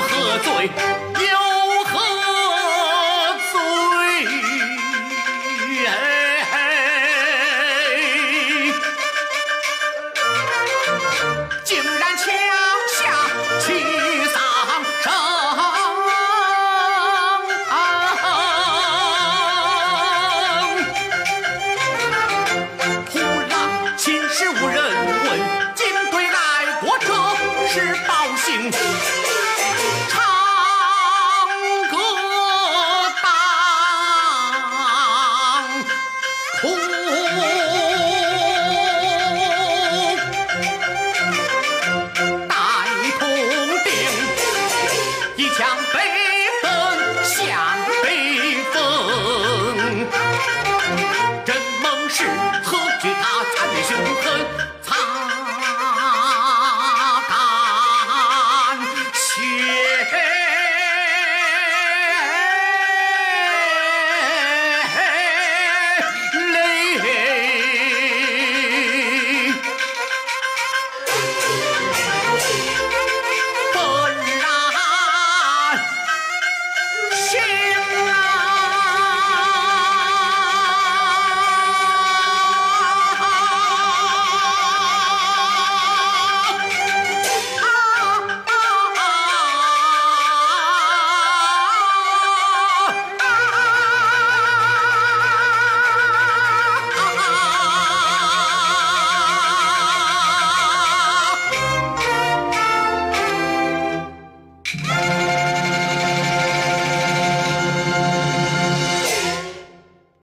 喝醉有